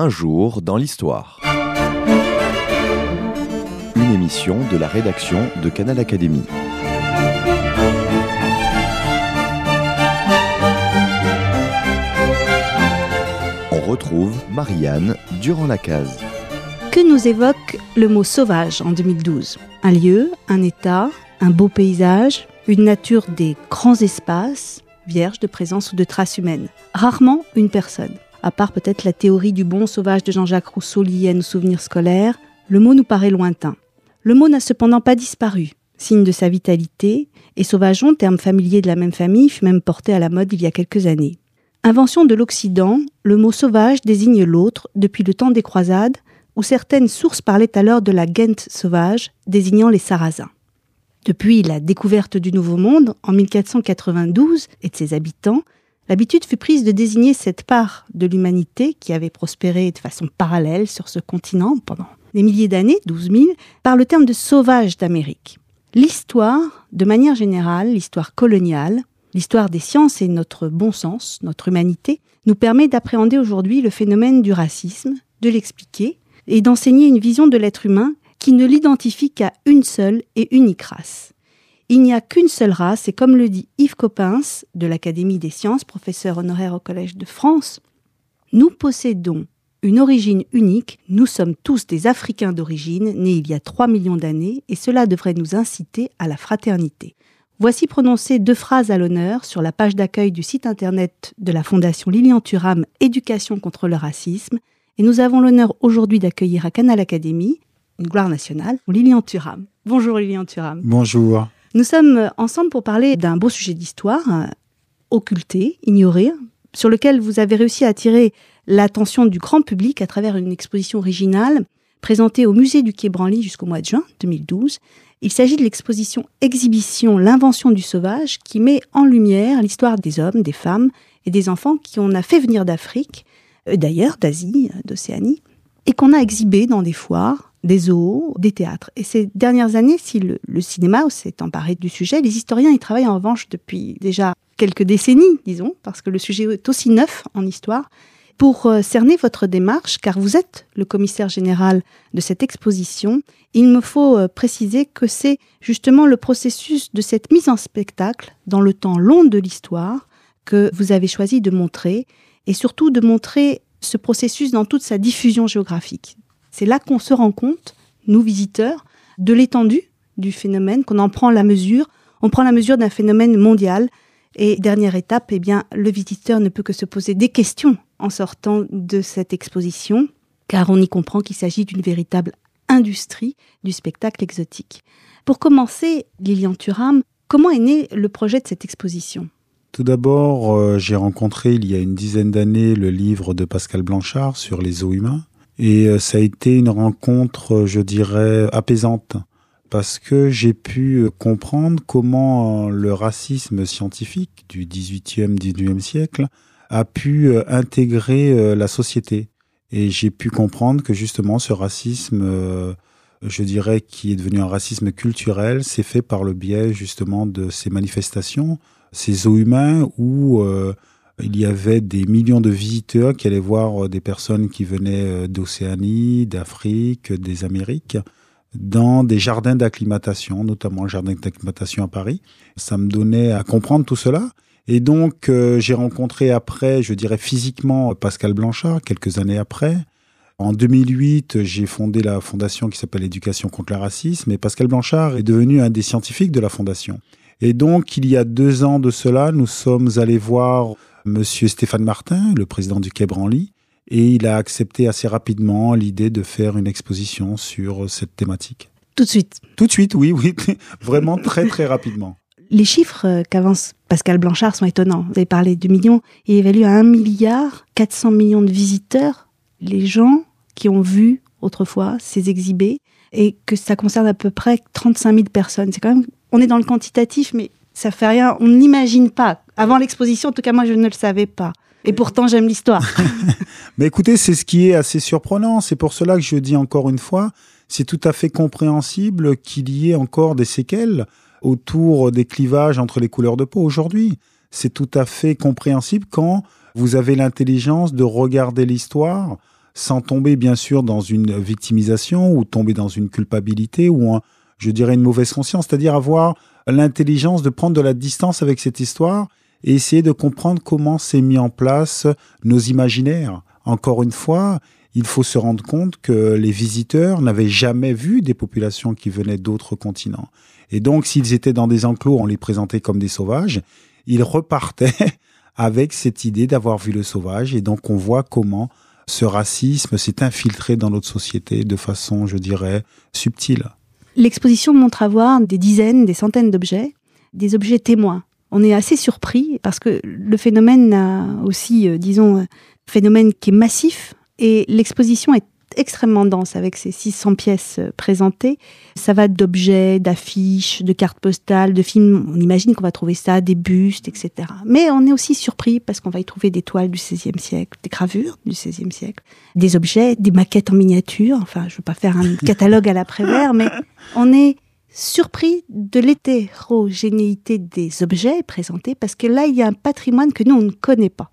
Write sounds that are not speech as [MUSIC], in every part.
Un jour dans l'histoire. Une émission de la rédaction de Canal Académie. On retrouve Marianne durant la case. Que nous évoque le mot sauvage en 2012 Un lieu, un état, un beau paysage, une nature des grands espaces, vierge de présence ou de traces humaines. Rarement une personne. À part peut-être la théorie du bon sauvage de Jean-Jacques Rousseau liée à nos souvenirs scolaires, le mot nous paraît lointain. Le mot n'a cependant pas disparu, signe de sa vitalité, et sauvageon, terme familier de la même famille, fut même porté à la mode il y a quelques années. Invention de l'Occident, le mot sauvage désigne l'autre depuis le temps des croisades, où certaines sources parlaient alors de la Ghent sauvage, désignant les Sarrasins. Depuis la découverte du Nouveau Monde, en 1492, et de ses habitants, l'habitude fut prise de désigner cette part de l'humanité qui avait prospéré de façon parallèle sur ce continent pendant des milliers d'années, 12 000, par le terme de sauvage d'Amérique. L'histoire, de manière générale, l'histoire coloniale, l'histoire des sciences et notre bon sens, notre humanité, nous permet d'appréhender aujourd'hui le phénomène du racisme, de l'expliquer et d'enseigner une vision de l'être humain qui ne l'identifie qu'à une seule et unique race. Il n'y a qu'une seule race, et comme le dit Yves Coppens de l'Académie des sciences, professeur honoraire au Collège de France, nous possédons une origine unique, nous sommes tous des Africains d'origine, nés il y a 3 millions d'années, et cela devrait nous inciter à la fraternité. Voici prononcées deux phrases à l'honneur sur la page d'accueil du site internet de la Fondation Lilian Thuram Éducation contre le racisme, et nous avons l'honneur aujourd'hui d'accueillir à Canal Académie une gloire nationale, Lilian Thuram. Bonjour Lilian Thuram. Bonjour. Nous sommes ensemble pour parler d'un beau sujet d'histoire, euh, occulté, ignoré, sur lequel vous avez réussi à attirer l'attention du grand public à travers une exposition originale présentée au musée du Quai Branly jusqu'au mois de juin 2012. Il s'agit de l'exposition Exhibition L'invention du sauvage qui met en lumière l'histoire des hommes, des femmes et des enfants qui on fait venir d'Afrique, euh, d'ailleurs d'Asie, d'Océanie, et qu'on a exhibé dans des foires, des zoos, des théâtres. Et ces dernières années, si le, cinéma s'est emparé du sujet, les historiens y travaillent en revanche depuis déjà quelques décennies, disons, parce que le sujet est aussi neuf en histoire, pour euh, cerner votre démarche, car vous êtes le commissaire général de cette exposition, il me faut euh, préciser que c'est justement le processus de cette mise en spectacle dans le temps long de l'histoire que vous avez choisi de montrer, et surtout de montrer ce processus dans toute sa diffusion géographique. C'est là qu'on se rend compte, nous visiteurs, de l'étendue du phénomène, qu'on en prend la mesure. On prend la mesure d'un phénomène mondial. Et dernière étape, eh bien, le visiteur ne peut que se poser des questions en sortant de cette exposition, car on y comprend qu'il s'agit d'une véritable industrie du spectacle exotique. Pour commencer, Lilian Thuram, comment est né le projet de cette exposition? Tout d'abord, euh, j'ai rencontré il y a une dizaine d'années le livre de Pascal Blanchard sur les os humains. Et euh, ça a été une rencontre, euh, je dirais, apaisante parce que j'ai pu euh, comprendre comment le racisme scientifique du 18e, 19e siècle a pu intégrer la société. Et j'ai pu comprendre que justement ce racisme, je dirais, qui est devenu un racisme culturel, s'est fait par le biais justement de ces manifestations, ces eaux humains où il y avait des millions de visiteurs qui allaient voir euh, des personnes qui venaient euh, d'Océanie, d'Afrique, des Amériques, dans des jardins d'acclimatation, notamment le jardin d'acclimatation à Paris. Ça me donnait à comprendre tout cela. Et donc, euh, j'ai rencontré après, je dirais physiquement, Pascal Blanchard, quelques années après. En 2008, j'ai fondé la fondation qui s'appelle Éducation contre le racisme, et Pascal Blanchard est devenu un des scientifiques de la fondation. Et donc, il y a deux ans de cela, nous sommes allés voir Monsieur Stéphane Martin, le président du Quai Branly, et il a accepté assez rapidement l'idée de faire une exposition sur cette thématique. Tout de suite Tout de suite, oui, oui, [LAUGHS] vraiment très très rapidement. Les chiffres qu'avance Pascal Blanchard sont étonnants. Vous avez parlé de millions, il évalue à 1 milliard 400 millions de visiteurs les gens qui ont vu autrefois ces exhibés et que ça concerne à peu près 35 000 personnes. C'est quand même, on est dans le quantitatif, mais ça fait rien. On n'imagine pas. Avant l'exposition, en tout cas, moi, je ne le savais pas. Et pourtant, j'aime l'histoire. [LAUGHS] Mais écoutez, c'est ce qui est assez surprenant. C'est pour cela que je dis encore une fois, c'est tout à fait compréhensible qu'il y ait encore des séquelles autour des clivages entre les couleurs de peau aujourd'hui. C'est tout à fait compréhensible quand vous avez l'intelligence de regarder l'histoire sans tomber bien sûr dans une victimisation ou tomber dans une culpabilité ou je dirais une mauvaise conscience, c'est-à-dire avoir l'intelligence de prendre de la distance avec cette histoire et essayer de comprendre comment s'est mis en place nos imaginaires. Encore une fois, il faut se rendre compte que les visiteurs n'avaient jamais vu des populations qui venaient d'autres continents. Et donc, s'ils étaient dans des enclos, on les présentait comme des sauvages, ils repartaient [LAUGHS] avec cette idée d'avoir vu le sauvage. Et donc, on voit comment ce racisme s'est infiltré dans notre société de façon, je dirais, subtile. L'exposition montre avoir des dizaines, des centaines d'objets, des objets témoins. On est assez surpris parce que le phénomène a aussi, euh, disons, un phénomène qui est massif et l'exposition est extrêmement dense avec ces 600 pièces euh, présentées. Ça va d'objets, d'affiches, de cartes postales, de films. On imagine qu'on va trouver ça, des bustes, etc. Mais on est aussi surpris parce qu'on va y trouver des toiles du XVIe siècle, des gravures du XVIe siècle, des objets, des maquettes en miniature. Enfin, je ne veux pas faire un [LAUGHS] catalogue à l'après-vert, mais on est surpris de l'hétérogénéité des objets présentés parce que là, il y a un patrimoine que nous, on ne connaît pas.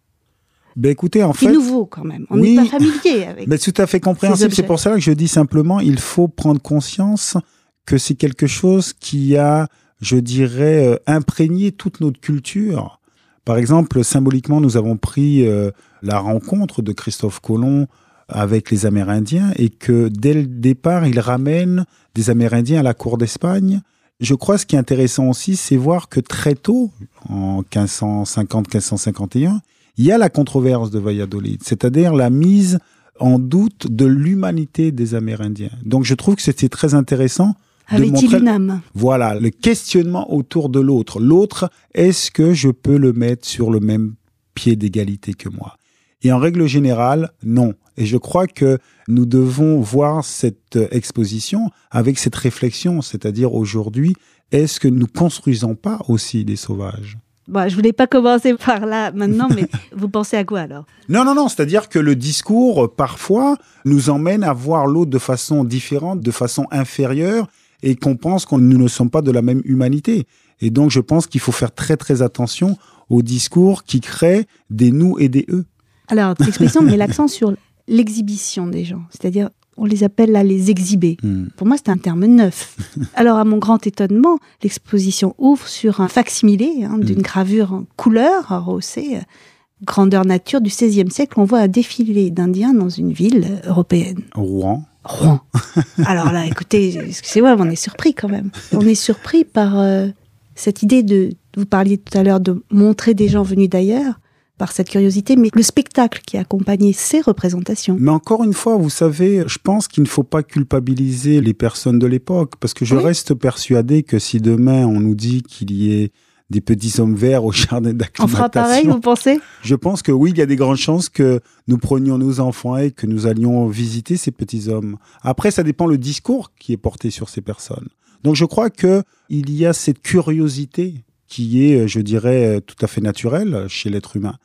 Ben écoutez, en fait, c'est nouveau quand même. On n'est pas familier [LAUGHS] avec. Mais tout à fait compréhensible. C'est pour ça que je dis simplement, il faut prendre conscience que c'est quelque chose qui a, je dirais, euh, imprégné toute notre culture. Par exemple, symboliquement, nous avons pris euh, la rencontre de Christophe Colomb avec les Amérindiens et que dès le départ, il ramène des Amérindiens à la cour d'Espagne. Je crois ce qui est intéressant aussi, c'est voir que très tôt, en 1550-1551, il y a la controverse de Valladolid, c'est-à-dire la mise en doute de l'humanité des Amérindiens. Donc je trouve que c'était très intéressant. Avait-il une âme Voilà, le questionnement autour de l'autre. L'autre, est-ce que je peux le mettre sur le même pied d'égalité que moi? Et en règle générale, non. Et je crois que nous devons voir cette exposition avec cette réflexion, c'est-à-dire aujourd'hui, est-ce que nous construisons pas aussi des sauvages? Bon, je voulais pas commencer par là maintenant, mais [LAUGHS] vous pensez à quoi alors? Non, non, non. C'est-à-dire que le discours, parfois, nous emmène à voir l'autre de façon différente, de façon inférieure, et qu'on pense qu'on nous ne sommes pas de la même humanité. Et donc, je pense qu'il faut faire très, très attention au discours qui crée des nous et des eux. Alors, [LAUGHS] l'expression met l'accent sur l'exhibition des gens, c'est-à-dire on les appelle là les exhibés. Hmm. Pour moi, c'est un terme neuf. [LAUGHS] Alors, à mon grand étonnement, l'exposition ouvre sur un facsimilé hein, d'une hmm. gravure en couleur arrosée, grandeur nature du XVIe siècle. On voit un défilé d'Indiens dans une ville européenne. Rouen. Rouen. [LAUGHS] Alors là, écoutez, excusez-moi, on est surpris quand même. On est surpris par euh, cette idée de, vous parliez tout à l'heure de montrer des gens venus d'ailleurs par cette curiosité, mais le spectacle qui accompagnait ces représentations. Mais encore une fois, vous savez, je pense qu'il ne faut pas culpabiliser les personnes de l'époque, parce que je reste persuadé que si demain on nous dit qu'il y ait des petits hommes verts au jardin d'acclimatation. On fera pareil, vous pensez? Je pense que oui, il y a des grandes chances que nous prenions nos enfants et que nous allions visiter ces petits hommes. Après, ça dépend le discours qui est porté sur ces personnes. Donc je crois que il y a cette curiosité qui est, je dirais, tout à fait naturelle chez l'être humain.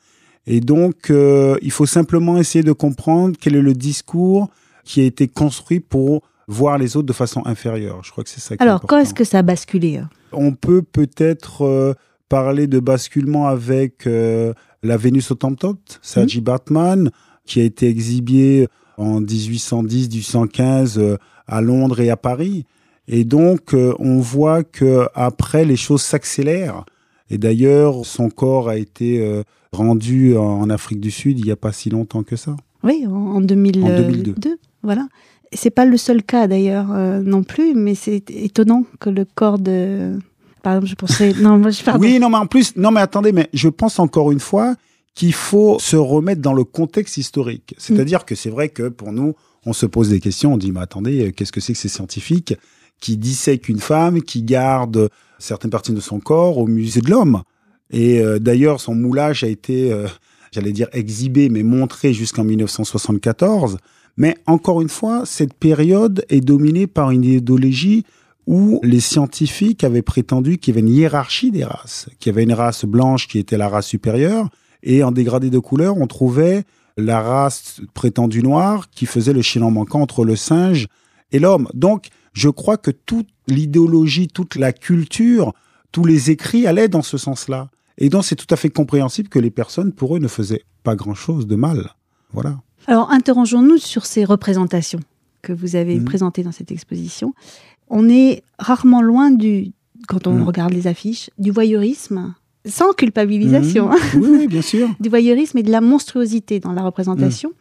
Et donc, euh, il faut simplement essayer de comprendre quel est le discours qui a été construit pour voir les autres de façon inférieure. Je crois que c'est ça. Qui Alors, est quand est-ce que ça a basculé On peut peut-être euh, parler de basculement avec euh, la Vénus au Temptot, Saji mmh. Batman, qui a été exhibé en 1810-1815 à Londres et à Paris. Et donc, on voit que après les choses s'accélèrent. Et d'ailleurs, son corps a été rendu en Afrique du Sud il n'y a pas si longtemps que ça. Oui, en, 2002. Voilà. C'est pas le seul cas d'ailleurs euh, non plus, mais c'est étonnant que le corps de. Par exemple, je pensais. [LAUGHS] non, moi je Oui, non, mais en plus, non, mais attendez, mais je pense encore une fois qu'il faut se remettre dans le contexte historique. C'est-à-dire que c'est vrai que pour nous, on se pose des questions, on dit, mais attendez, euh, qu'est-ce que c'est que ces scientifiques? Qui dissèquent une femme, qui gardent certaines parties de son corps au musée de l'homme et euh, d'ailleurs, son moulage a été, euh, j'allais dire exhibé, mais montré jusqu'en 1974. Mais encore une fois, cette période est dominée par une idéologie où les scientifiques avaient prétendu qu'il y avait une hiérarchie des races, qu'il y avait une race blanche qui était la race supérieure, et en dégradé de couleur, on trouvait la race prétendue noire qui faisait le chaînon manquant entre le singe et l'homme. Donc, je crois que toute l'idéologie, toute la culture, tous les écrits allaient dans ce sens-là. Et donc, c'est tout à fait compréhensible que les personnes, pour eux, ne faisaient pas grand-chose de mal. Voilà. Alors, interrogeons-nous sur ces représentations que vous avez Mhm. présentées dans cette exposition. On est rarement loin du, quand on Mhm. regarde les affiches, du voyeurisme, sans culpabilisation, Mhm. hein, Oui, oui, bien sûr. [LAUGHS] du voyeurisme et de la monstruosité dans la représentation.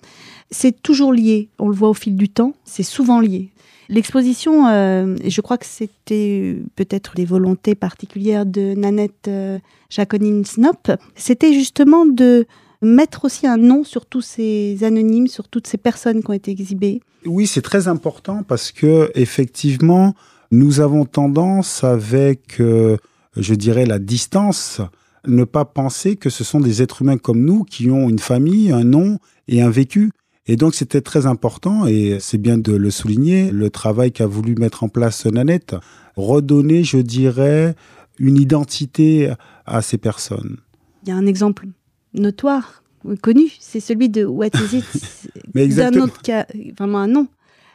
C'est toujours lié, on le voit au fil du temps, c'est souvent lié. L'exposition, euh, je crois que c'était peut-être des volontés particulières de Nanette euh, Jaconin-Snop, c'était justement de mettre aussi un nom sur tous ces anonymes, sur toutes ces personnes qui ont été exhibées. Oui, c'est très important parce que effectivement, nous avons tendance avec, euh, je dirais, la distance, ne pas penser que ce sont des êtres humains comme nous qui ont une famille, un nom et un vécu. Et donc c'était très important, et c'est bien de le souligner, le travail qu'a voulu mettre en place Nanette, redonner, je dirais, une identité à ces personnes. Il y a un exemple notoire, connu, c'est celui de What Is It? [LAUGHS] D'un autre cas, vraiment un nom.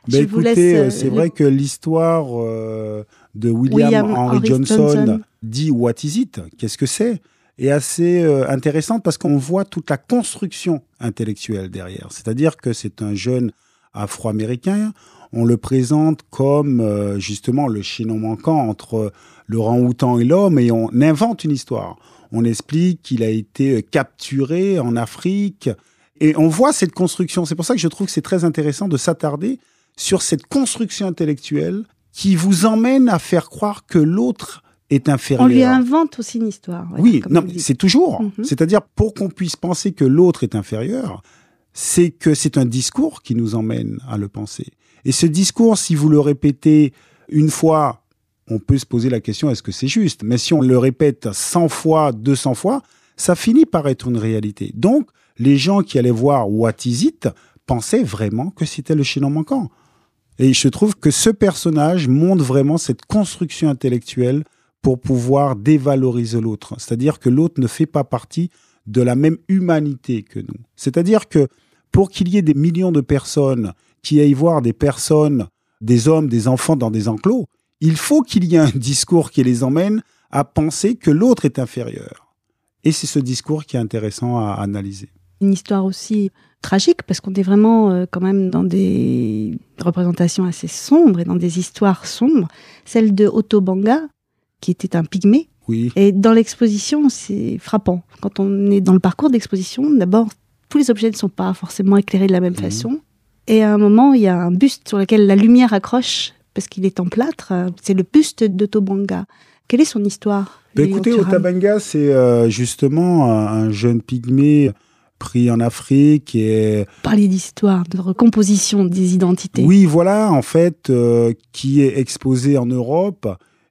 Ben écoutez, euh, euh, c'est le- vrai que l'histoire euh, de William, William Henry, Henry Johnson, Johnson. dit What is it? Qu'est-ce que c'est? Est assez euh, intéressante parce qu'on voit toute la construction intellectuelle derrière. C'est-à-dire que c'est un jeune afro-américain. On le présente comme euh, justement le chaînon manquant entre le orang-outan et l'homme et on invente une histoire. On explique qu'il a été euh, capturé en Afrique et on voit cette construction. C'est pour ça que je trouve que c'est très intéressant de s'attarder sur cette construction intellectuelle qui vous emmène à faire croire que l'autre est inférieur. On lui invente aussi une histoire. oui, non, c'est toujours. Mhm. C'est-à-dire, pour qu'on puisse penser que l'autre est inférieur, c'est que c'est un discours qui nous emmène à le penser. Et ce discours, si vous le répétez une fois, on peut se poser la question est-ce que c'est juste? Mais si on le répète 100 fois, 200 fois, ça finit par être une réalité. Donc, les gens qui allaient voir What is it pensaient vraiment que c'était le chaînon manquant. Et je trouve que ce personnage montre vraiment cette construction intellectuelle pour pouvoir dévaloriser l'autre. C'est-à-dire que l'autre ne fait pas partie de la même humanité que nous. C'est-à-dire que pour qu'il y ait des millions de personnes qui aillent voir des personnes, des hommes, des enfants dans des enclos, il faut qu'il y ait un discours qui les emmène à penser que l'autre est inférieur. Et c'est ce discours qui est intéressant à analyser. Une histoire aussi tragique parce qu'on est vraiment euh, quand même dans des représentations assez sombres et dans des histoires sombres. Celle de Otto Banga, qui était un pygmée. Oui. Et dans l'exposition, c'est frappant. Quand on est dans le parcours d'exposition, d'abord, tous les objets ne sont pas forcément éclairés de la même Mhm. façon. Et à un moment, il y a un buste sur lequel la lumière accroche parce qu'il est en plâtre. C'est le buste Banga. Quelle est son histoire lui, écoutez, Otabanga, c'est euh, justement un, un jeune pygmée pris en Afrique et Parler d'histoire, de recomposition des identités. Oui, voilà, en fait, euh, qui est exposé en Europe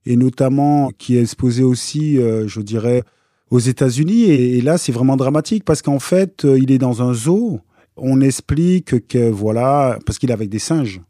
et notamment qui est exposé aussi, euh, je dirais, aux États-Unis. Et, là, c'est vraiment dramatique parce qu'en fait, euh, il est dans un zoo. On explique que voilà, parce qu'il est avec des singes.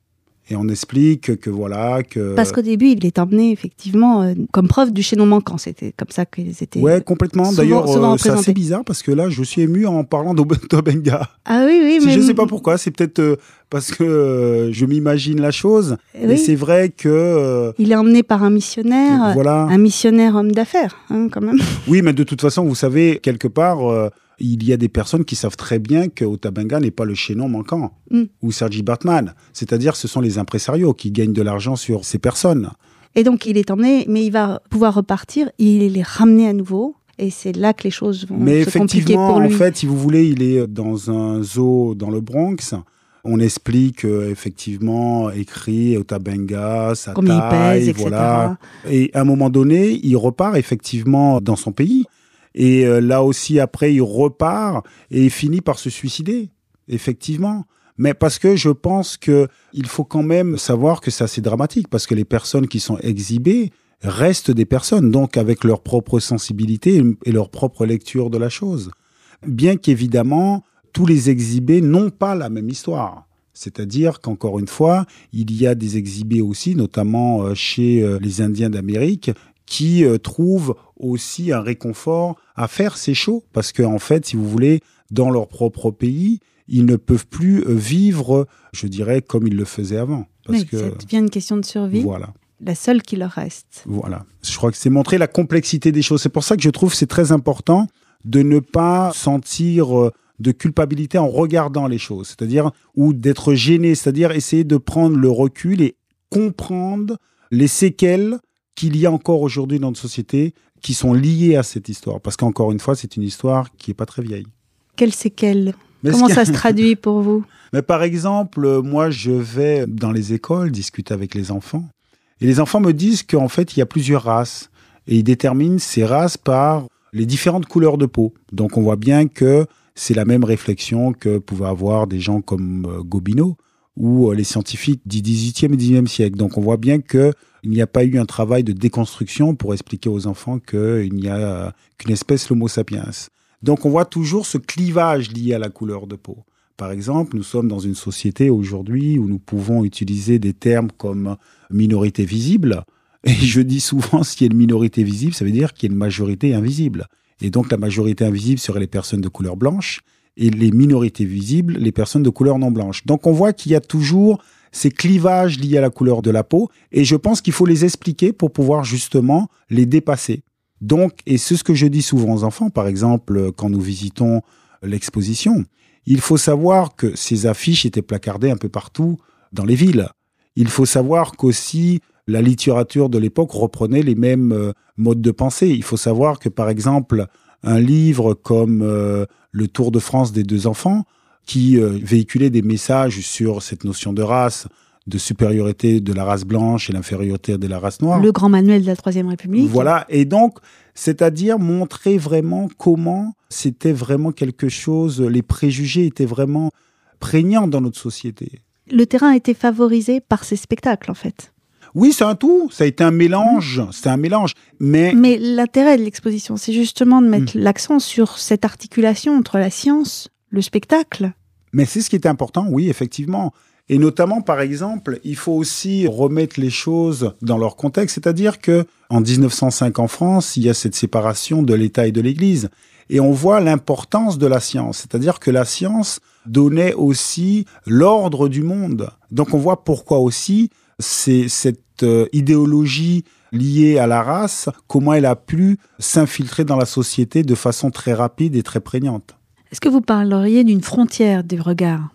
Et on explique que voilà, que. Parce qu'au début, il est emmené effectivement euh, comme preuve du chaînon manquant. C'était comme ça qu'ils étaient. Ouais, complètement. D'ailleurs, euh, c'est assez bizarre parce que là, je suis ému en parlant [LAUGHS] d'Obenga. Ah oui, oui, mais Je ne sais pas pourquoi. C'est peut-être euh, parce que je m'imagine la chose. Oui. Et c'est vrai que. Il est emmené par un missionnaire, voilà. un missionnaire homme d'affaires, hein, quand même. Oui, mais de toute façon, vous savez, quelque part, il y a des personnes qui savent très bien que Otabanga n'est pas le chaînon manquant, Mm. ou Sergi Bartman. C'est-à-dire, ce sont les impresarios qui gagnent de l'argent sur ces personnes. Et donc, il est emmené, mais il va pouvoir repartir. Il est ramené à nouveau. Et c'est là que les choses vont mais se compliquer effectivement, pour en lui. fait, si vous voulez, il est dans un zoo dans le Bronx. On explique euh, effectivement écrit Otabanga, sa Combien il taille, pèse, etc. voilà. Et à un moment donné, il repart effectivement dans son pays. Et euh, là aussi, après, il repart et il finit par se suicider, effectivement. Mais parce que je pense que il faut quand même savoir que c'est assez dramatique, parce que les personnes qui sont exhibées restent des personnes, donc avec leur propre sensibilité et leur propre lecture de la chose. Bien qu'évidemment, tous les exhibés n'ont pas la même histoire. C'est-à-dire qu'encore une fois, il y a des exhibés aussi, notamment euh, chez euh, les Indiens d'Amérique, qui euh, trouvent aussi un réconfort à faire ces shows. Parce qu'en en fait, si vous voulez, dans leur propre pays, ils ne peuvent plus euh, vivre, je dirais, comme ils le faisaient avant. Parce Oui, que, ça devient une question de survie, voilà. la seule qui leur reste. Voilà. Je crois que c'est montrer la complexité des choses. C'est pour ça que je trouve que c'est très important de ne pas sentir euh, de culpabilité en regardant les choses, c'est-à-dire ou d'être gêné, c'est-à-dire essayer de prendre le recul et comprendre les séquelles qu'il y a encore aujourd'hui dans notre société qui sont liées à cette histoire. Parce qu'encore une fois, c'est une histoire qui n'est pas très vieille. Quelles séquelles Comment ça se traduit pour vous [LAUGHS] Mais Par exemple, moi, je vais dans les écoles discuter avec les enfants. Et les enfants me disent qu'en fait, il y a plusieurs races. Et ils déterminent ces races par les différentes couleurs de peau. Donc on voit bien que c'est la même réflexion que pouvaient avoir des gens comme euh, Gobineau ou euh, les scientifiques du XVIIIe et XIXe siècle. Donc on voit bien que il n'y a pas eu un travail de déconstruction pour expliquer aux enfants qu'il n'y a euh, qu'une espèce l'Homo sapiens. Donc on voit toujours ce clivage lié à la couleur de peau. Par exemple, nous sommes dans une société aujourd'hui où nous pouvons utiliser des termes comme minorité visible. Et je dis souvent, [LAUGHS] s'il y a une minorité visible, ça veut dire qu'il y a une majorité invisible. Et donc la majorité invisible serait les personnes de couleur blanche et les minorités visibles, les personnes de couleur non blanche. Donc on voit qu'il y a toujours ces clivages liés à la couleur de la peau et je pense qu'il faut les expliquer pour pouvoir justement les dépasser. Donc, et c'est ce que je dis souvent aux enfants, par exemple, quand nous visitons l'exposition, il faut savoir que ces affiches étaient placardées un peu partout dans les villes. Il faut savoir qu'aussi la littérature de l'époque reprenait les mêmes euh, modes de pensée. Il faut savoir que, par exemple, un livre comme euh, Le Tour de France des deux enfants, qui euh, véhiculait des messages sur cette notion de race, de supériorité de la race blanche et l'infériorité de la race noire. Le grand manuel de la Troisième République. Voilà, et donc, c'est-à-dire montrer vraiment comment c'était vraiment quelque chose, les préjugés étaient vraiment prégnants dans notre société. Le terrain a été favorisé par ces spectacles, en fait. Oui, c'est un tout. Ça a été un mélange. C'est un mélange. Mais, mais l'intérêt de l'exposition, c'est justement de mettre hmm. l'accent sur cette articulation entre la science, le spectacle. Mais c'est ce qui est important, oui, effectivement. Et notamment, par exemple, il faut aussi remettre les choses dans leur contexte, c'est-à-dire que en 1905 en France, il y a cette séparation de l'État et de l'Église, et on voit l'importance de la science, c'est-à-dire que la science donnait aussi l'ordre du monde. Donc on voit pourquoi aussi c'est cette euh, idéologie liée à la race, comment elle a pu s'infiltrer dans la société de façon très rapide et très prégnante. Est-ce que vous parleriez d'une frontière des regards?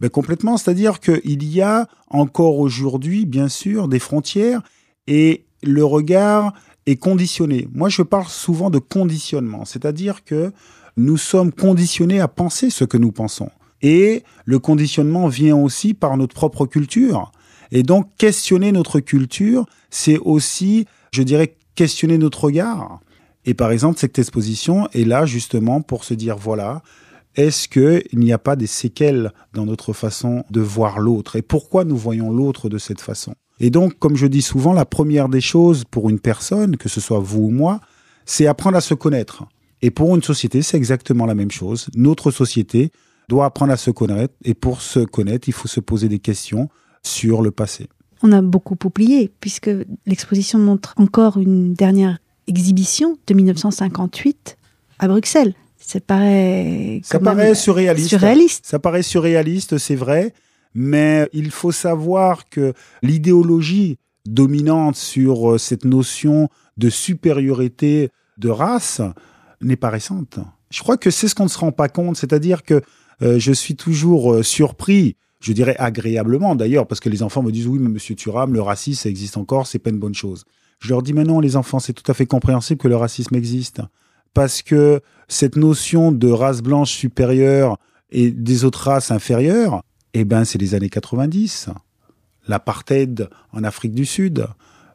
Ben Complètement, c'est-à-dire qu'il y a encore aujourd'hui, bien sûr, des frontières et le regard est conditionné. Moi, je parle souvent de conditionnement, c'est-à-dire que nous sommes conditionnés à penser ce que nous pensons. Et le conditionnement vient aussi par notre propre culture. Et donc, questionner notre culture, c'est aussi, je dirais, questionner notre regard. Et par exemple, cette exposition est là justement pour se dire, voilà, est-ce qu'il n'y a pas des séquelles dans notre façon de voir l'autre? Et pourquoi nous voyons l'autre de cette façon? Et donc, comme je dis souvent, la première des choses pour une personne, que ce soit vous ou moi, c'est apprendre à se connaître. Et pour une société, c'est exactement la même chose. Notre société doit apprendre à se connaître. Et pour se connaître, il faut se poser des questions sur le passé. On a beaucoup oublié, puisque l'exposition montre encore une dernière exhibition de 1958 à Bruxelles. Ça paraît, ça paraît surréaliste. Ça paraît surréaliste, c'est vrai, mais il faut savoir que l'idéologie dominante sur euh, cette notion de supériorité de race n'est pas récente. Je crois que c'est ce qu'on ne se rend pas compte, c'est-à-dire que euh, je suis toujours euh, surpris je dirais agréablement d'ailleurs, parce que les enfants me disent oui, mais monsieur Thuram, le racisme, existe encore, c'est pas une bonne chose. Je leur dis mais non, les enfants, c'est tout à fait compréhensible que le racisme existe. Parce que cette notion de race blanche supérieure et des autres races inférieures, eh ben, c'est les années 90. L'apartheid en Afrique du Sud.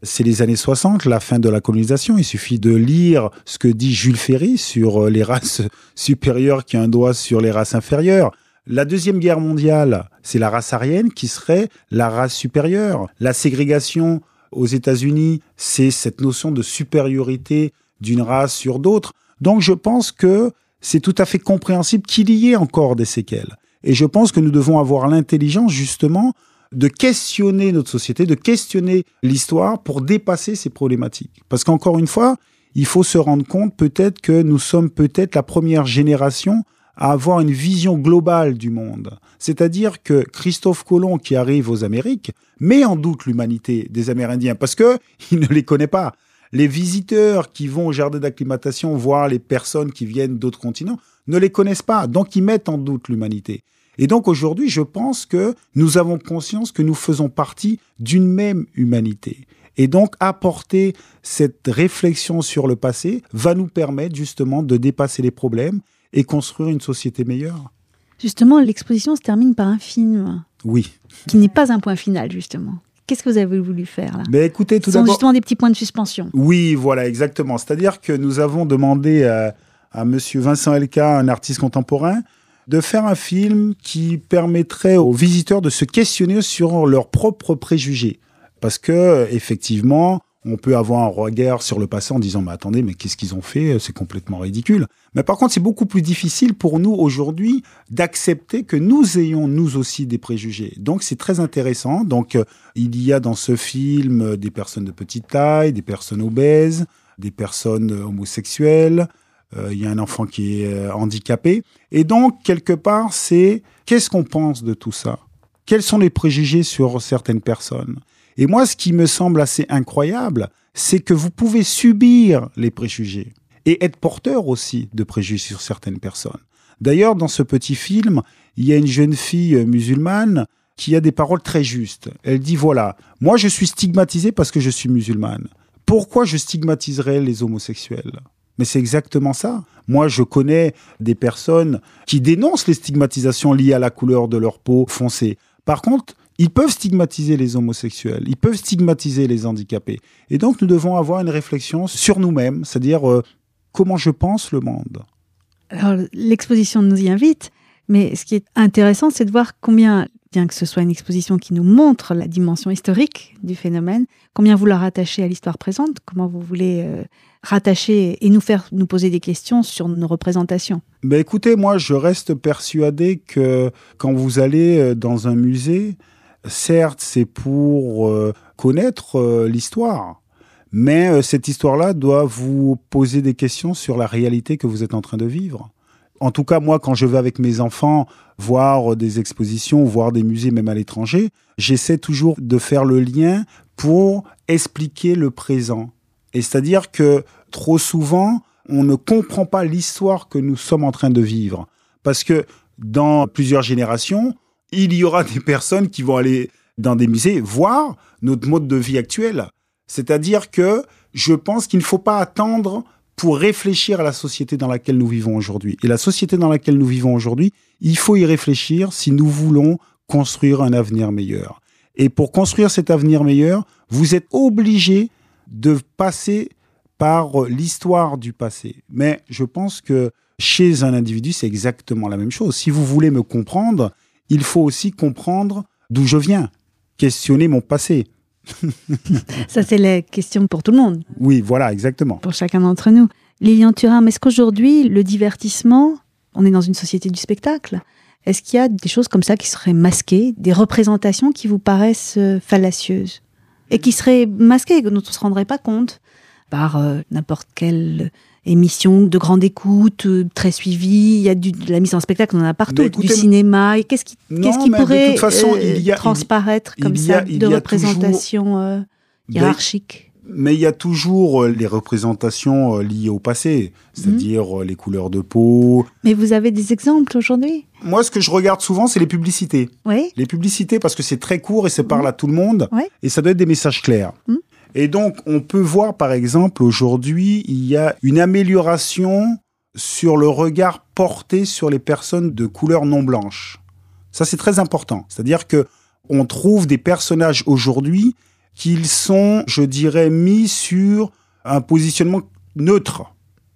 C'est les années 60, la fin de la colonisation. Il suffit de lire ce que dit Jules Ferry sur les races [LAUGHS] supérieures qui ont un doigt sur les races inférieures. La Deuxième Guerre mondiale, c'est la race aryenne qui serait la race supérieure. La ségrégation aux États-Unis, c'est cette notion de supériorité d'une race sur d'autres. Donc je pense que c'est tout à fait compréhensible qu'il y ait encore des séquelles. Et je pense que nous devons avoir l'intelligence justement de questionner notre société, de questionner l'histoire pour dépasser ces problématiques. Parce qu'encore une fois, il faut se rendre compte peut-être que nous sommes peut-être la première génération à avoir une vision globale du monde. C'est-à-dire que Christophe Colomb, qui arrive aux Amériques, met en doute l'humanité des Amérindiens parce que [LAUGHS] il ne les connaît pas. Les visiteurs qui vont au jardin d'acclimatation voir les personnes qui viennent d'autres continents ne les connaissent pas, donc ils mettent en doute l'humanité. Et donc aujourd'hui, je pense que nous avons conscience que nous faisons partie d'une même humanité. Et donc apporter cette réflexion sur le passé va nous permettre justement de dépasser les problèmes et construire une société meilleure. Justement, l'exposition se termine par un film. Oui. Qui n'est pas un point final, justement. Qu'est-ce que vous avez voulu faire là? Mais écoutez, tout d'abord. justement des petits points de suspension. Oui, voilà, exactement. C'est-à-dire que nous avons demandé à, à Monsieur Vincent Elka, un artiste contemporain, de faire un film qui permettrait aux visiteurs de se questionner sur leurs propres préjugés. Parce que, effectivement, on peut avoir un regard sur le passé en disant, mais attendez, mais qu'est-ce qu'ils ont fait? C'est complètement ridicule. Mais par contre, c'est beaucoup plus difficile pour nous aujourd'hui d'accepter que nous ayons, nous aussi, des préjugés. Donc, c'est très intéressant. Donc, euh, il y a dans ce film des personnes de petite taille, des personnes obèses, des personnes euh, homosexuelles. Euh, il y a un enfant qui est handicapé. Et donc, quelque part, c'est qu'est-ce qu'on pense de tout ça? Quels sont les préjugés sur certaines personnes? Et moi, ce qui me semble assez incroyable, c'est que vous pouvez subir les préjugés et être porteur aussi de préjugés sur certaines personnes. D'ailleurs, dans ce petit film, il y a une jeune fille euh, musulmane qui a des paroles très justes. Elle dit voilà, moi je suis stigmatisée parce que je suis musulmane. Pourquoi je stigmatiserais les homosexuels? Mais c'est exactement ça. Moi, je connais des personnes qui dénoncent les stigmatisations liées à la couleur de leur peau foncée. Par contre, ils peuvent stigmatiser les homosexuels, ils peuvent stigmatiser les handicapés. Et donc, nous devons avoir une réflexion sur nous-mêmes, c'est-à-dire euh, comment je pense le monde. Alors, l'exposition nous y invite, mais ce qui est intéressant, c'est de voir combien, bien que ce soit une exposition qui nous montre la dimension historique du phénomène, combien vous la rattachez à l'histoire présente, comment vous voulez euh, rattacher et nous faire nous poser des questions sur nos représentations. Ben écoutez, moi, je reste persuadé que quand vous allez euh, dans un musée, certes, c'est pour euh, connaître euh, l'histoire, mais euh, cette histoire-là doit vous poser des questions sur la réalité que vous êtes en train de vivre. En tout cas, moi, quand je vais avec mes enfants voir des expositions, voir des musées, même à l'étranger, j'essaie toujours de faire le lien pour expliquer le présent. Et c'est-à-dire que trop souvent, on ne comprend pas l'histoire que nous sommes en train de vivre. Parce que dans plusieurs générations, il y aura des personnes qui vont aller dans des musées voir notre mode de vie actuel. C'est-à-dire que je pense qu'il ne faut pas attendre pour réfléchir à la société dans laquelle nous vivons aujourd'hui. Et la société dans laquelle nous vivons aujourd'hui, il faut y réfléchir si nous voulons construire un avenir meilleur. Et pour construire cet avenir meilleur, vous êtes obligé de passer par l'histoire du passé. Mais je pense que chez un individu, c'est exactement la même chose. Si vous voulez me comprendre, il faut aussi comprendre d'où je viens, questionner mon passé. Ça, c'est la question pour tout le monde, Oui, voilà, exactement. pour chacun d'entre nous. Lilian Thuram, est-ce qu'aujourd'hui, le divertissement, on est dans une société du spectacle, est-ce qu'il y a des choses comme ça qui seraient masquées, des représentations qui vous paraissent euh, fallacieuses et qui seraient masquées, dont on ne se rendrait pas compte par euh, n'importe quelle émission de grande écoute, euh, très suivie, il y a du- de la mise en spectacle, on en a partout, écoutez, du cinéma, et qu'est-ce qui, Non, qu'est-ce qui mais de pourrait toute façon, euh, il y a- il- transparaître comme il ça a- de représentation euh, hiérarchique Mais il y a toujours les représentations liées au passé, c'est-à-dire les couleurs de peau. Mais vous avez des exemples aujourd'hui? Moi, ce que je regarde souvent, c'est les publicités. Oui Les publicités, parce que c'est très court et ça parle à tout le monde, et ça doit être des messages clairs. Mhm. Et donc, on peut voir, par exemple, aujourd'hui, il y a une amélioration sur le regard porté sur les personnes de couleur non blanche. Ça, c'est très important. C'est-à-dire que on trouve des personnages aujourd'hui qu'ils sont, je dirais, mis sur un positionnement neutre.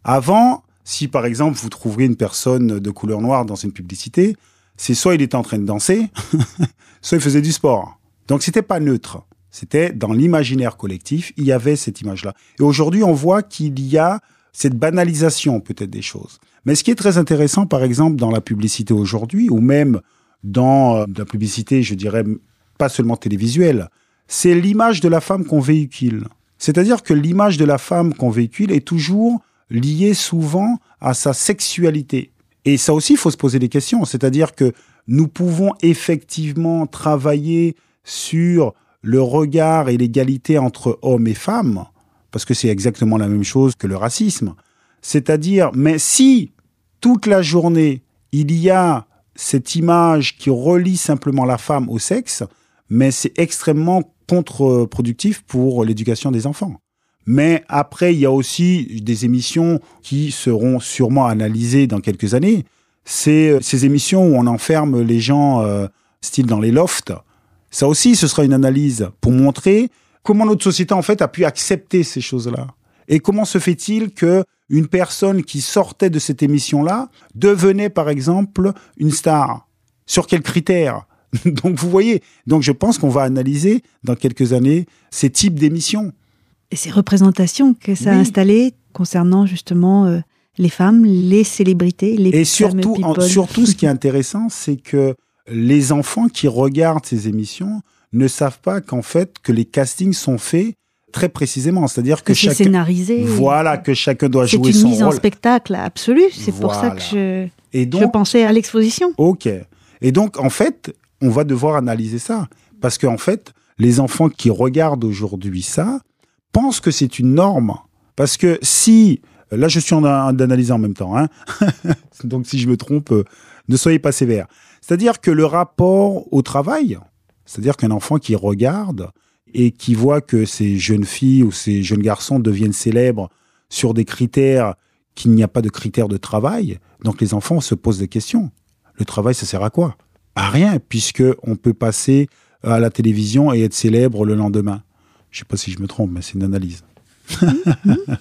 Avant, si par exemple vous trouverez une personne de couleur noire dans une publicité, c'est soit il était en train de danser, [LAUGHS] soit il faisait du sport. Donc c'était pas neutre. C'était dans l'imaginaire collectif, il y avait cette image-là. Et aujourd'hui, on voit qu'il y a cette banalisation peut-être des choses. Mais ce qui est très intéressant, par exemple, dans la publicité aujourd'hui, ou même dans euh, la publicité, je dirais, pas seulement télévisuelle, c'est l'image de la femme qu'on véhicule. C'est-à-dire que l'image de la femme qu'on véhicule est toujours liée souvent à sa sexualité. Et ça aussi, il faut se poser des questions. C'est-à-dire que nous pouvons effectivement travailler sur le regard et l'égalité entre hommes et femmes, parce que c'est exactement la même chose que le racisme. C'est-à-dire, mais si toute la journée, il y a cette image qui relie simplement la femme au sexe, mais c'est extrêmement contre-productif pour l'éducation des enfants. Mais après, il y a aussi des émissions qui seront sûrement analysées dans quelques années. C'est euh, ces émissions où on enferme les gens, euh, style dans les lofts. Ça aussi, ce sera une analyse pour montrer comment notre société, en fait, a pu accepter ces choses-là. Et comment se fait-il que une personne qui sortait de cette émission-là devenait, par exemple, une star? Sur quels critères? [LAUGHS] Donc, vous voyez. Donc, je pense qu'on va analyser dans quelques années ces types d'émissions. Et ces représentations que ça a installées concernant justement euh, les femmes, les célébrités, les Et surtout, en- surtout, ce qui est [LAUGHS] intéressant, c'est que les enfants qui regardent ces émissions ne savent pas qu'en fait, que les castings sont faits très précisément. C'est-à-dire que, que c'est chacun, scénarisé. voilà, que chacun doit C'est jouer une son mise en rôle. spectacle absolue. C'est pour ça que je, Et je pensais à l'exposition. ok. Et donc, en fait, on va devoir analyser ça. Parce qu'en fait, les enfants qui regardent aujourd'hui ça pensent que c'est une norme. Parce que si, là je suis en train d'analyser en même temps, hein. [LAUGHS] donc si je me trompe, euh, ne soyez pas sévère. C'est-à-dire que le rapport au travail, c'est-à-dire qu'un enfant qui regarde et qui voit que ces jeunes filles ou ces jeunes garçons deviennent célèbres sur des critères qu'il n'y a pas de critères de travail, donc les enfants se posent des questions. Le travail, ça sert à quoi? À rien, puisque on peut passer à la télévision et être célèbre le lendemain. Je sais pas si je me trompe, mais c'est une analyse.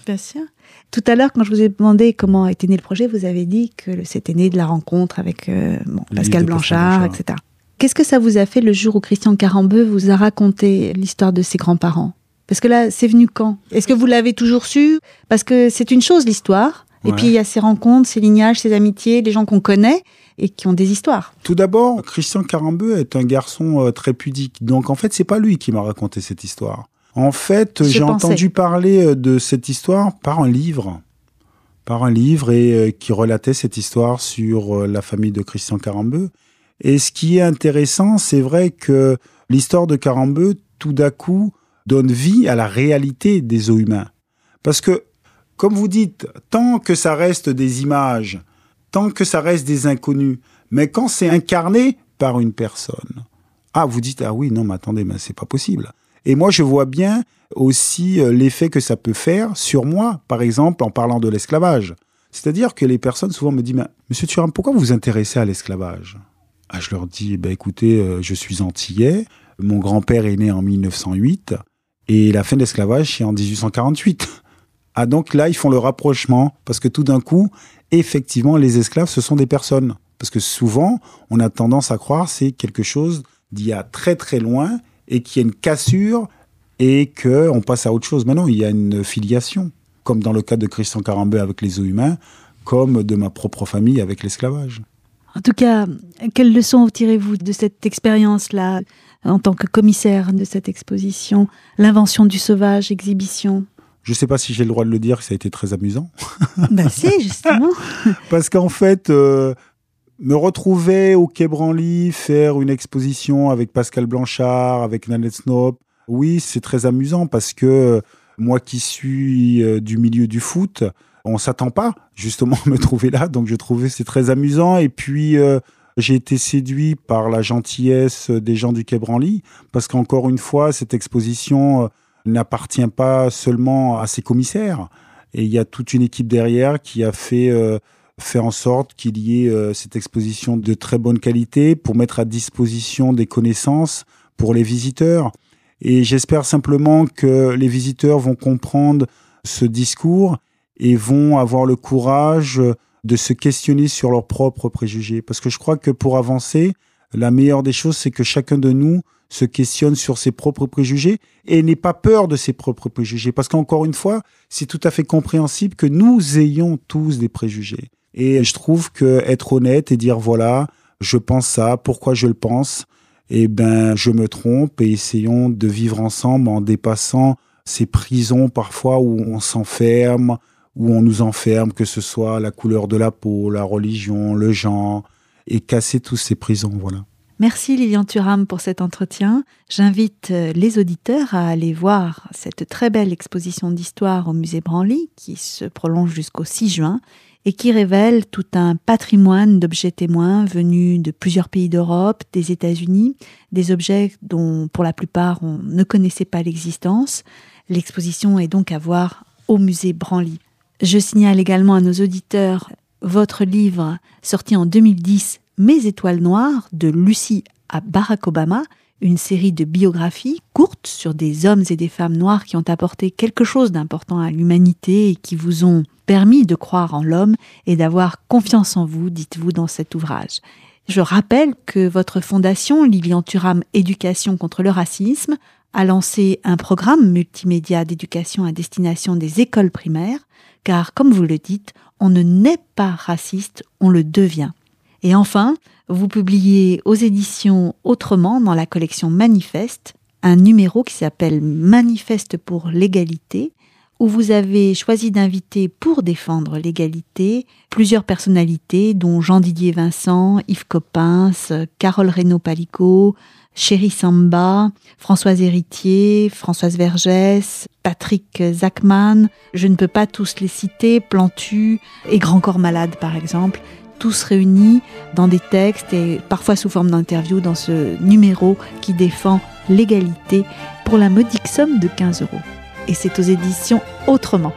Bien sûr. Tout à l'heure, quand je vous ai demandé comment était né le projet, vous avez dit que c'était né de la rencontre avec euh, bon, Pascal Blanchard, Blanchard. etc. Qu'est-ce que ça vous a fait le jour où Christian Carambeu vous a raconté l'histoire de ses grands-parents? Parce que là, c'est venu quand? Est-ce que vous l'avez toujours su? Parce que c'est une chose l'histoire, et Ouais. puis il y a ces rencontres, ces lignages, ces amitiés, les gens qu'on connaît et qui ont des histoires. Tout d'abord, Christian Carambeu est un garçon euh, très pudique. Donc en fait, c'est pas lui qui m'a raconté cette histoire. En fait, j'ai entendu parler euh, de cette histoire par un livre. Par un livre et euh, qui relatait cette histoire sur euh, la famille de Christian Carambeu. Et ce qui est intéressant, c'est vrai que l'histoire de Carambeu, tout d'un coup, donne vie à la réalité des os humains. Parce que, comme vous dites, tant que ça reste des images, tant que ça reste des inconnus, mais quand c'est incarné par une personne, ah, vous dites, ah oui, non, mais attendez, mais c'est pas possible. Et moi, je vois bien aussi euh, l'effet que ça peut faire sur moi, par exemple, en parlant de l'esclavage. C'est-à-dire que les personnes souvent me disent, Monsieur Thuram, pourquoi vous vous intéressez à l'esclavage? Ah, Je leur dis, bah, écoutez, euh, je suis antillais, mon grand-père est né en 1908, et la fin de l'esclavage, c'est en 1848. Ah, donc là, ils font le rapprochement, parce que tout d'un coup, effectivement, les esclaves, ce sont des personnes. Parce que souvent, on a tendance à croire c'est quelque chose d'il y a très très loin et qu'il y a une cassure et que on passe à autre chose. Maintenant, il y a une filiation, comme dans le cas de Christian Carambeu avec les os humains, comme de ma propre famille avec l'esclavage. En tout cas, quelles leçons tirez-vous de cette expérience-là en tant que commissaire de cette exposition L'invention du sauvage, exhibition? Je ne sais pas si j'ai le droit de le dire, ça a été très amusant. Ben si, justement. [LAUGHS] Parce qu'en fait, euh, me retrouver au Quai Branly, faire une exposition avec Pascal Blanchard, avec Nanette Snop, oui, c'est très amusant parce que euh, moi qui suis euh, du milieu du foot, on s'attend pas justement [LAUGHS] à me trouver là, donc je trouvais c'est très amusant. Et puis euh, j'ai été séduit par la gentillesse des gens du Quai Branly parce qu'encore une fois, cette exposition n'appartient pas seulement à ses commissaires. Et il y a toute une équipe derrière qui a fait fait en sorte qu'il y ait euh, cette exposition de très bonne qualité pour mettre à disposition des connaissances pour les visiteurs. Et j'espère simplement que les visiteurs vont comprendre ce discours et vont avoir le courage de se questionner sur leurs propres préjugés. Parce que je crois que pour avancer, la meilleure des choses, c'est que chacun de nous se questionne sur ses propres préjugés et n'ait pas peur de ses propres préjugés. Parce qu'encore une fois, c'est tout à fait compréhensible que nous ayons tous des préjugés. Et je trouve que être honnête et dire voilà, je pense ça, pourquoi je le pense, eh ben, je me trompe et essayons de vivre ensemble en dépassant ces prisons parfois où on s'enferme, où on nous enferme, que ce soit la couleur de la peau, la religion, le genre, et casser tous ces prisons, voilà. Merci Lilian Thuram pour cet entretien. J'invite euh, les auditeurs à aller voir cette très belle exposition d'histoire au musée Branly qui se prolonge jusqu'au 6 juin et qui révèle tout un patrimoine d'objets témoins venus de plusieurs pays d'Europe, des États-Unis, des objets dont pour la plupart on ne connaissait pas l'existence. L'exposition est donc à voir au musée Branly. Je signale également à nos auditeurs votre livre sorti en 2010 mes étoiles noires de Lucie à Barack Obama, une série de biographies courtes sur des hommes et des femmes noirs qui ont apporté quelque chose d'important à l'humanité et qui vous ont permis de croire en l'homme et d'avoir confiance en vous, dites-vous dans cet ouvrage. Je rappelle que votre fondation, Lilian Thuram Éducation contre le racisme, a lancé un programme multimédia d'éducation à destination des écoles primaires, car comme vous le dites, on ne naît pas raciste, on le devient. Et enfin, vous publiez aux éditions Autrement dans la collection Manifeste un numéro qui s'appelle Manifeste pour l'égalité, où vous avez choisi d'inviter pour défendre l'égalité plusieurs personnalités, dont Jean-Didier Vincent, Yves Coppens, Carole Reynaud-Palico, Chéri Samba, Françoise Héritier, Françoise Vergès, Patrick Zachman. Je ne peux pas tous les citer, Plantu et Grand Corps Malade par exemple tous réunis dans des textes et parfois sous forme d'interview dans ce numéro qui défend l'égalité pour la modique somme de 15 euros. Et c'est aux éditions Autrement.